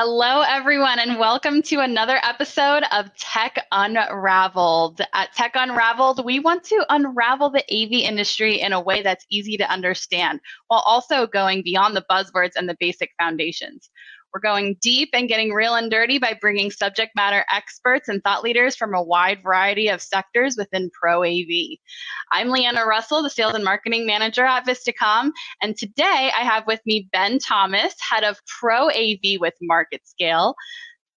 Hello, everyone, and welcome to another episode of Tech Unraveled. At Tech Unraveled, we want to unravel the AV industry in a way that's easy to understand while also going beyond the buzzwords and the basic foundations. We're going deep and getting real and dirty by bringing subject matter experts and thought leaders from a wide variety of sectors within Pro AV. I'm Lianna Russell, the Sales and Marketing Manager at Vistacom, and today I have with me Ben Thomas, Head of Pro AV with MarketScale.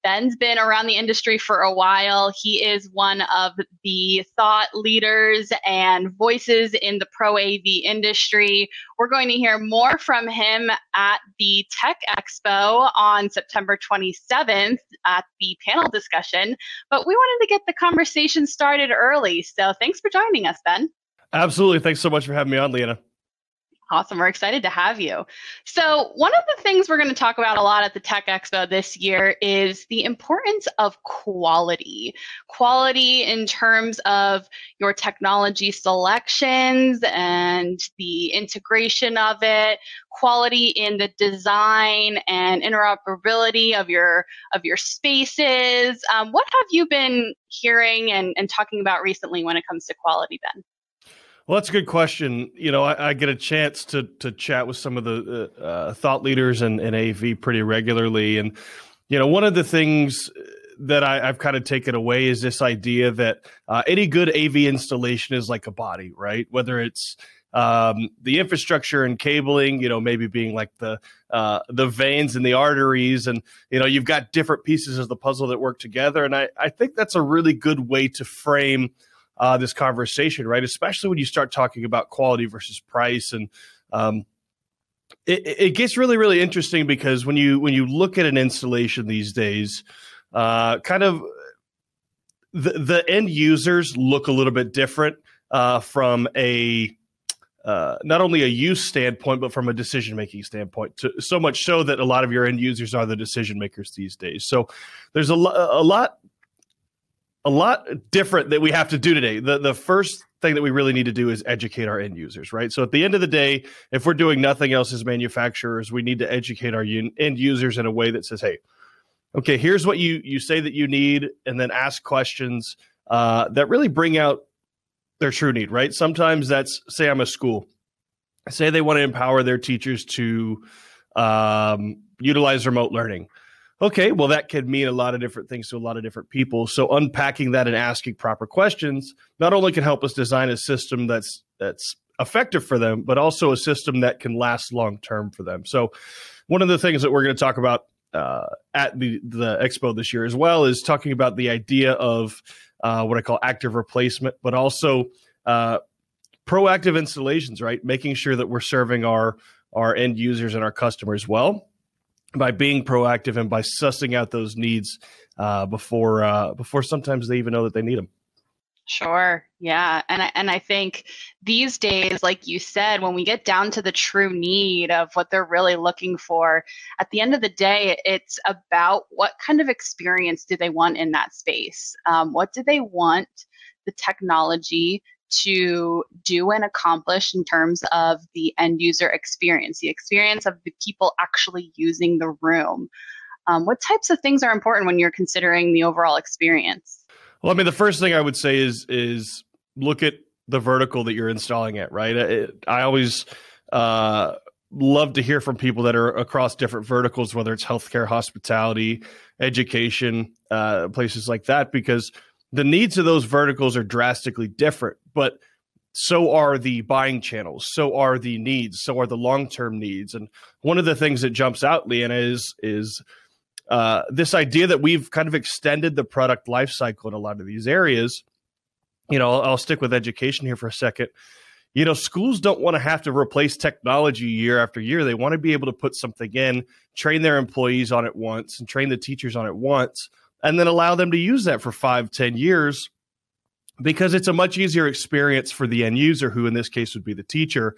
Ben's been around the industry for a while. He is one of the thought leaders and voices in the Pro AV industry. We're going to hear more from him at the Tech Expo on September 27th at the panel discussion. But we wanted to get the conversation started early. So thanks for joining us, Ben. Absolutely. Thanks so much for having me on, Lianna. Awesome. We're excited to have you. So, one of the things we're going to talk about a lot at the Tech Expo this year is the importance of quality. Quality in terms of your technology selections and the integration of it, quality in the design and interoperability of your of your spaces. Um, what have you been hearing and, and talking about recently when it comes to quality, Ben? Well, that's a good question. You know, I, I, get a chance to to chat with some of the uh, uh thought leaders in, in AV pretty regularly, and you know, one of the things that I, have kind of taken away is this idea that uh, any good AV installation is like a body, right? Whether it's um, the infrastructure and cabling, you know, maybe being like the uh, the veins and the arteries, and you know, you've got different pieces of the puzzle that work together, and I I think that's a really good way to frame uh, this conversation, right? Especially when you start talking about quality versus price, and um, it, it, gets really, really interesting because when you when you look at an installation these days, uh, kind of the the end users look a little bit different uh, from a uh, not only a use standpoint, but from a decision making standpoint. To, so much so that a lot of your end users are the decision makers these days. So there's a, lo- a lot a lot different that we have to do today. The the first thing that we really need to do is educate our end users, right? So at the end of the day, if we're doing nothing else as manufacturers, we need to educate our un- end users in a way that says, "Hey, okay, here's what you you say that you need," and then ask questions uh, that really bring out their true need, right? Sometimes that's say I'm a school, say they want to empower their teachers to um, utilize remote learning Okay, well, that could mean a lot of different things to a lot of different people. So unpacking that and asking proper questions not only can help us design a system that's that's effective for them, but also a system that can last long term for them. So one of the things that we're going to talk about uh, at the the expo this year as well is talking about the idea of uh, what I call active replacement, but also uh, proactive installations. Right, making sure that we're serving our our end users and our customers well by being proactive and by sussing out those needs uh, before uh, before sometimes they even know that they need them. Sure. Yeah. And I, and I think these days, like you said, when we get down to the true need of what they're really looking for, at the end of the day, it's about what kind of experience do they want in that space? Um, what do they want the technology to do and accomplish in terms of the end user experience, the experience of the people actually using the room. Um, what types of things are important when you're considering the overall experience? Well, I mean, the first thing I would say is is look at the vertical that you're installing it. Right, it, I always uh, love to hear from people that are across different verticals, whether it's healthcare, hospitality, education, uh, places like that, because the needs of those verticals are drastically different, but so are the buying channels, so are the needs, so are the long term needs. And one of the things that jumps out, Lianna, is is uh, this idea that we've kind of extended the product life cycle in a lot of these areas. You know, I'll, I'll stick with education here for a second. You know, schools don't want to have to replace technology year after year. They want to be able to put something in, train their employees on it once, and train the teachers on it once and then allow them to use that for five, ten years because it's a much easier experience for the end user, who in this case would be the teacher.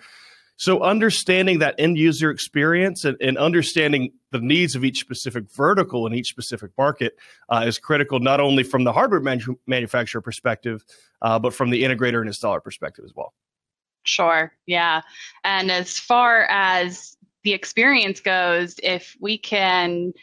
So, understanding that end user experience and, and understanding the needs of each specific vertical in each specific market uh, is critical, not only from the hardware manufacturer perspective, uh, but from the integrator and installer perspective as well. Sure. Yeah. And as far as the experience goes, if we can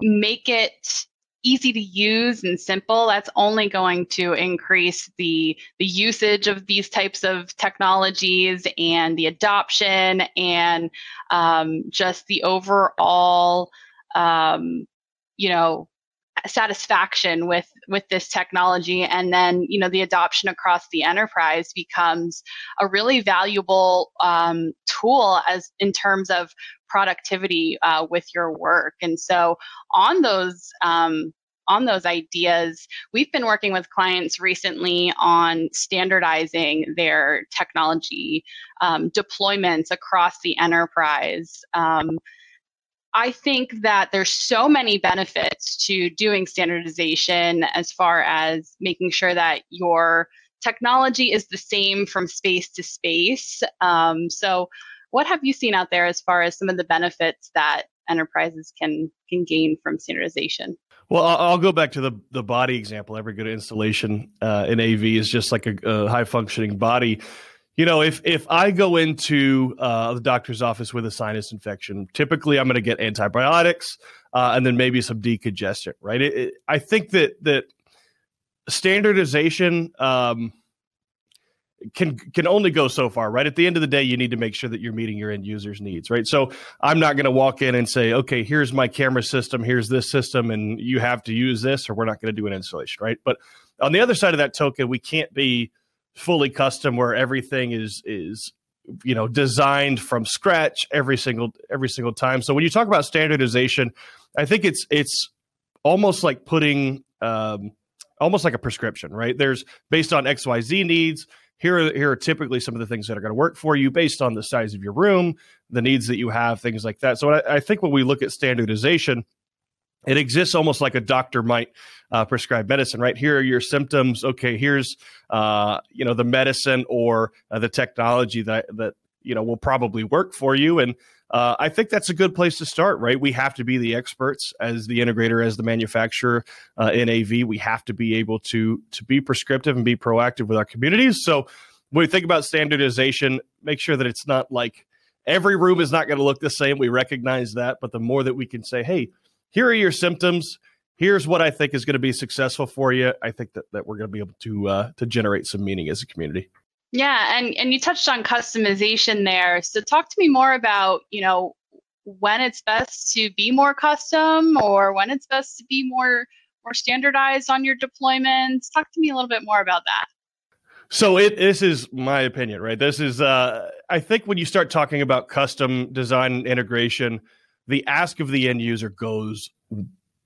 make it easy to use and simple, that's only going to increase the the usage of these types of technologies and the adoption and um, just the overall, um, you know, satisfaction with with this technology. And then you know the adoption across the enterprise becomes a really valuable um, tool as in terms of productivity uh, with your work and so on those um, on those ideas we've been working with clients recently on standardizing their technology um, deployments across the enterprise um, I think that there's so many benefits to doing standardization as far as making sure that your technology is the same from space to space. Um, so, what have you seen out there as far as some of the benefits that enterprises can can gain from standardization? Well, I'll, go back to the the body example. Every good installation uh, in AV is just like a, a high functioning body you know, if if I go into uh, the doctor's office with a sinus infection, typically I'm going to get antibiotics uh, and then maybe some decongestant, right? It, it, I think that that standardization um, can can only go so far, right? At the end of the day, you need to make sure that you're meeting your end users' needs, right? So I'm not going to walk in and say, okay, here's my camera system, here's this system, and you have to use this, or we're not going to do an installation, right? But on the other side of that token, we can't be fully custom where everything is is you know designed from scratch every single every single time so when you talk about standardization i think it's it's almost like putting um, almost like a prescription right there's based on xyz needs here are, here are typically some of the things that are going to work for you based on the size of your room the needs that you have things like that. So I, I think when we look at standardization it exists almost like a doctor might uh, prescribe medicine right? Here are your symptoms. Okay here's uh, you know the medicine or uh, the technology that that you know will probably work for you. And uh, i think that's a good place to start right we have to be the experts as the integrator as the manufacturer uh, in av we have to be able to to be prescriptive and be proactive with our communities so when we think about standardization make sure that it's not like every room is not going to look the same we recognize that but the more that we can say hey here are your symptoms. Here's what I think is going to be successful for you. I think that, that we're going to be able to uh, to generate some meaning as a community. Yeah, and and you touched on customization there. So talk to me more about you know when it's best to be more custom or when it's best to be more more standardized on your deployments. Talk to me a little bit more about that. So it this is my opinion, right? This is uh I think when you start talking about custom design integration, the ask of the end user goes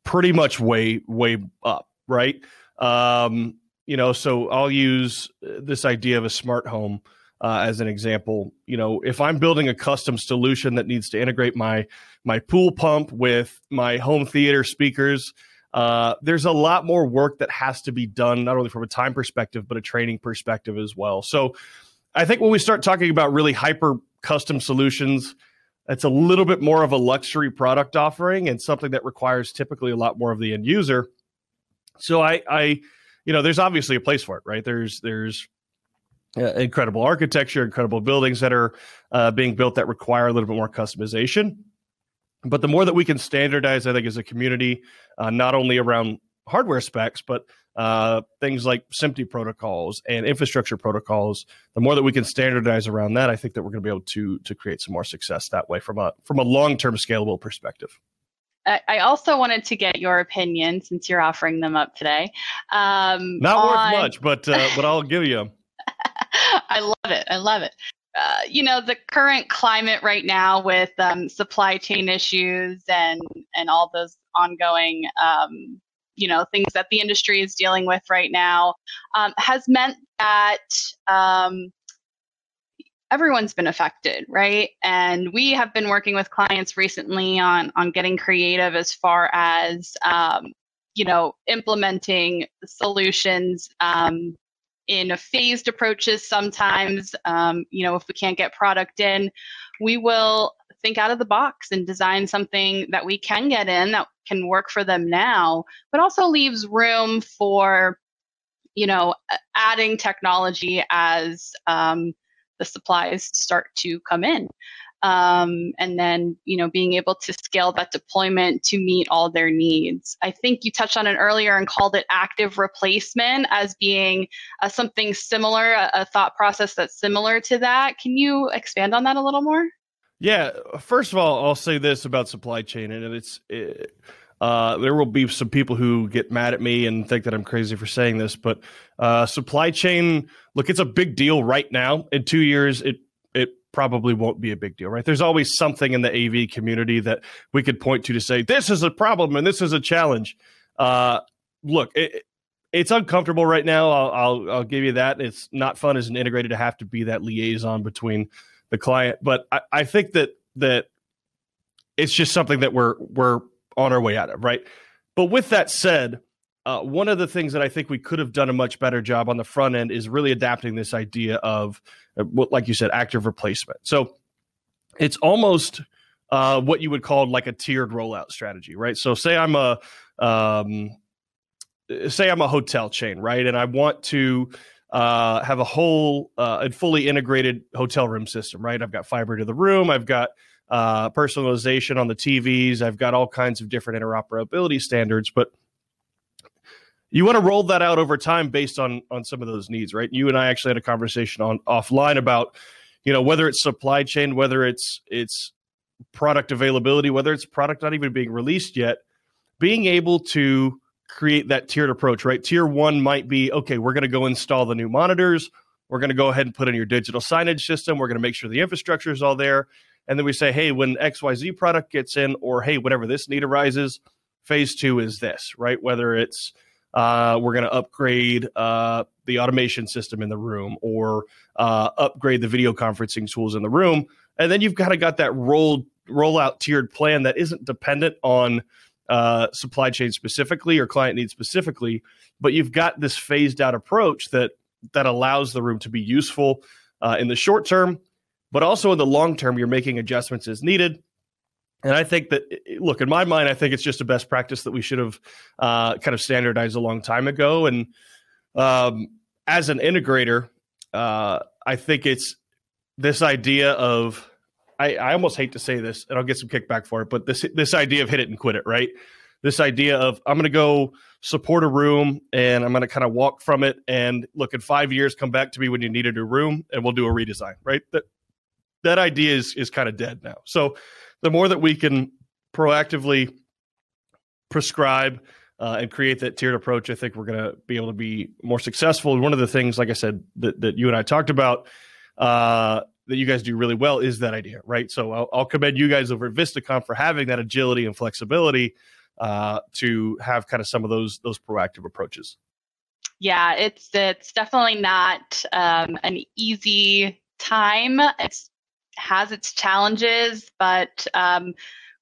pretty much way way up, right? Um, you know, so I'll use this idea of a smart home uh, as an example. You know, if I'm building a custom solution that needs to integrate my my pool pump with my home theater speakers, uh, there's a lot more work that has to be done, not only from a time perspective but a training perspective as well. So, I think when we start talking about really hyper custom solutions, it's a little bit more of a luxury product offering and something that requires typically a lot more of the end user. So I, I, you know, there's obviously a place for it, right? There's there's uh, incredible architecture, incredible buildings that are uh, being built that require a little bit more customization. But the more that we can standardize, I think, as a community, uh, not only around hardware specs, but uh, things like SMPTE protocols and infrastructure protocols. The more that we can standardize around that, I think that we're going to be able to to create some more success that way from a from a long term scalable perspective. I also wanted to get your opinion since you're offering them up today. Um, Not on... worth much, but uh, but I'll give you. I love it. I love it. Uh, you know the current climate right now with um, supply chain issues and and all those ongoing um, you know things that the industry is dealing with right now um, has meant that um, everyone's been affected right? And we have been working with clients recently on on getting creative as far as um, you know implementing solutions um, in phased approaches sometimes um, you know if we can't get product in we will think out of the box and design something that we can get in that can work for them now, but also leaves room for, you know, adding technology as um, the supplies start to come in. um, and then you know being able to scale that deployment to meet all their needs. I think you touched on it earlier and called it active replacement as being uh, something similar, a, a thought process that's similar to that. Can you expand on that a little more? Yeah, first of all, I'll say this about supply chain, and it's. It, uh, there will be some people who get mad at me and think that I'm crazy for saying this, but uh, supply chain, look, it's a big deal right now. In two years, it it probably won't be a big deal, right? There's always something in the AV community that we could point to to say this is a problem and this is a challenge. Uh, look, it, it's uncomfortable right now. I'll, I'll, I'll give you that. It's not fun as an integrator to have to be that liaison between the client, but I, I think that that it's just something that we're we're on our way out of, right? But with that said, uh, one of the things that I think we could have done a much better job on the front end is really adapting this idea of, uh, like you said, active replacement. So it's almost uh, what you would call like a tiered rollout strategy, right? So say I'm a um, say I'm a hotel chain, right, and I want to uh, have a whole uh, and fully integrated hotel room system, right? I've got fiber to the room, I've got uh, personalization on the TVs. I've got all kinds of different interoperability standards, but you want to roll that out over time based on on some of those needs, right? You and I actually had a conversation on offline about, you know, whether it's supply chain, whether it's it's product availability, whether it's product not even being released yet, being able to create that tiered approach, right? Tier one might be okay, we're going to go install the new monitors. We're going to go ahead and put in your digital signage system. We're going to make sure the infrastructure is all there and then we say, hey, when XYZ product gets in, or hey, whatever this need arises, phase two is this, right? Whether it's uh, we're going to upgrade uh, the automation system in the room or uh, upgrade the video conferencing tools in the room. And then you've kind of got that rolled rollout tiered plan that isn't dependent on uh, supply chain specifically or client needs specifically, but you've got this phased out approach that that allows the room to be useful uh, in the short term but also in the long term, you're making adjustments as needed. And I think that, look, in my mind, I think it's just a best practice that we should have uh, kind of standardized a long time ago. And um, as an integrator, uh, I think it's this idea of, I, I almost hate to say this, and I'll get some kickback for it, but this this idea of hit it and quit it, right? This idea of I'm going to go support a room and I'm going to kind of walk from it and look in five years, come back to me when you needed a room and we'll do a redesign, right? That that idea is is kind of dead now. So the more that we can proactively prescribe uh, and create that tiered approach, I think we're going to be able to be more successful. One of the things, like I said, that, that you and I talked about uh, that you guys do really well is that idea, right? So I'll, I'll commend you guys over at Vistacom for having that agility and flexibility uh, to have kind of some of those those proactive approaches. Yeah, it's it's definitely not um, an easy time. It's has its challenges, but um,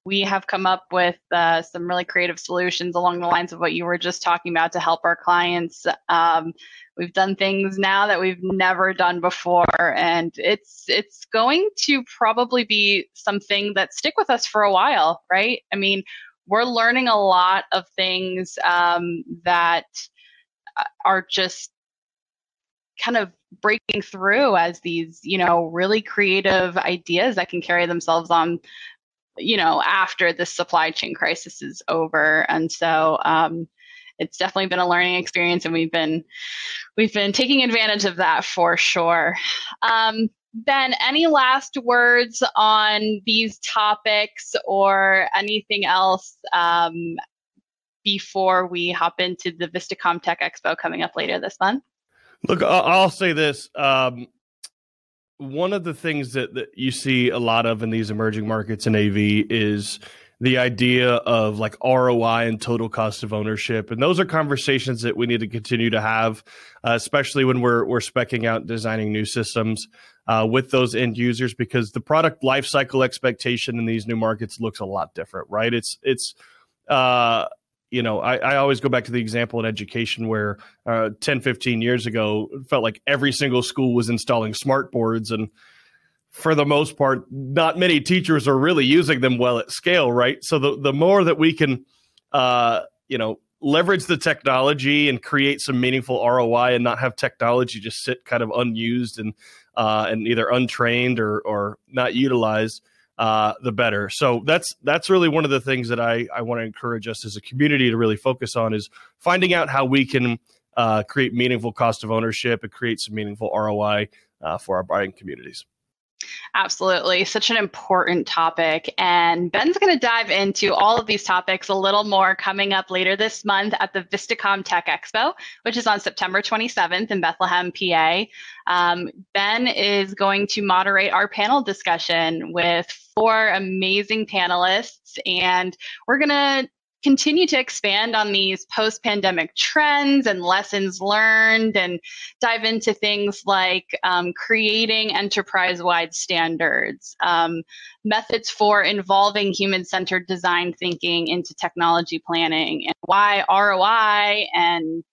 we have come up with uh, some really creative solutions along the lines of what you were just talking about to help our clients. Um, we've done things now that we've never done before, and it's it's going to probably be something that stick with us for a while, right? I mean, we're learning a lot of things um, that uh, are just kind of breaking through as these, you know, really creative ideas that can carry themselves on, you know, after the supply chain crisis is over. And so um, it's definitely been a learning experience, and we've been we've been taking advantage of that for sure. Um, ben, any last words on these topics or anything else um, before we hop into the Vistacom Tech Expo coming up later this month? Look, I'll say this. Um, one of the things that, that you see a lot of in these emerging markets in AV is the idea of like ROI and total cost of ownership, and those are conversations that we need to continue to have, uh, especially when we're we're specking out designing new systems uh, with those end users, because the product lifecycle expectation in these new markets looks a lot different, right? It's it's uh, you know, I, I, always go back to the example in education where uh, 10, 15 years ago, felt like every single school was installing smart boards. And for the most part, not many teachers are really using them well at scale, right? So the, the more that we can, uh, you know, leverage the technology and create some meaningful ROI and not have technology just sit kind of unused and uh, and either untrained or or not utilized, uh, the better. So that's that's really one of the things that I I want to encourage us as a community to really focus on is finding out how we can uh, create meaningful cost of ownership and create some meaningful ROI uh, for our buying communities. Absolutely. Such an important topic. And Ben's going to dive into all of these topics a little more coming up later this month at the Vistacom Tech Expo, which is on September 27th in Bethlehem, PA. Um, ben is going to moderate our panel discussion with four amazing panelists. And we're going to continue to expand on these post pandemic trends and lessons learned and dive into things like um, creating enterprise wide standards, um, methods for involving human centered design thinking into technology planning, and why ROI and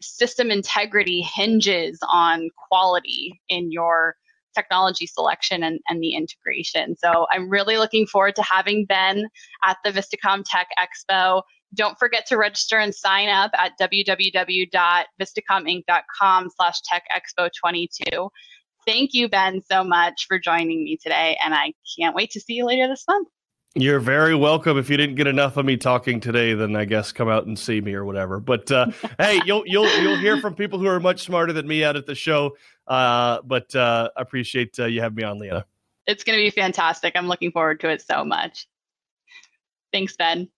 system integrity hinges on quality in your technology selection and, and the integration. So I'm really looking forward to having Ben at the Vistacom Tech Expo. Don't forget to register and sign up at www.vistacominc.com slash techexpo22. Thank you, Ben, so much for joining me today, and I can't wait to see you later this month. You're very welcome. If you didn't get enough of me talking today, then I guess come out and see me or whatever. But uh, hey, you'll you'll you'll hear from people who are much smarter than me out at the show. Uh, but uh, I appreciate uh, you having me on, Lianna. It's going to be fantastic. I'm looking forward to it so much. Thanks, Ben.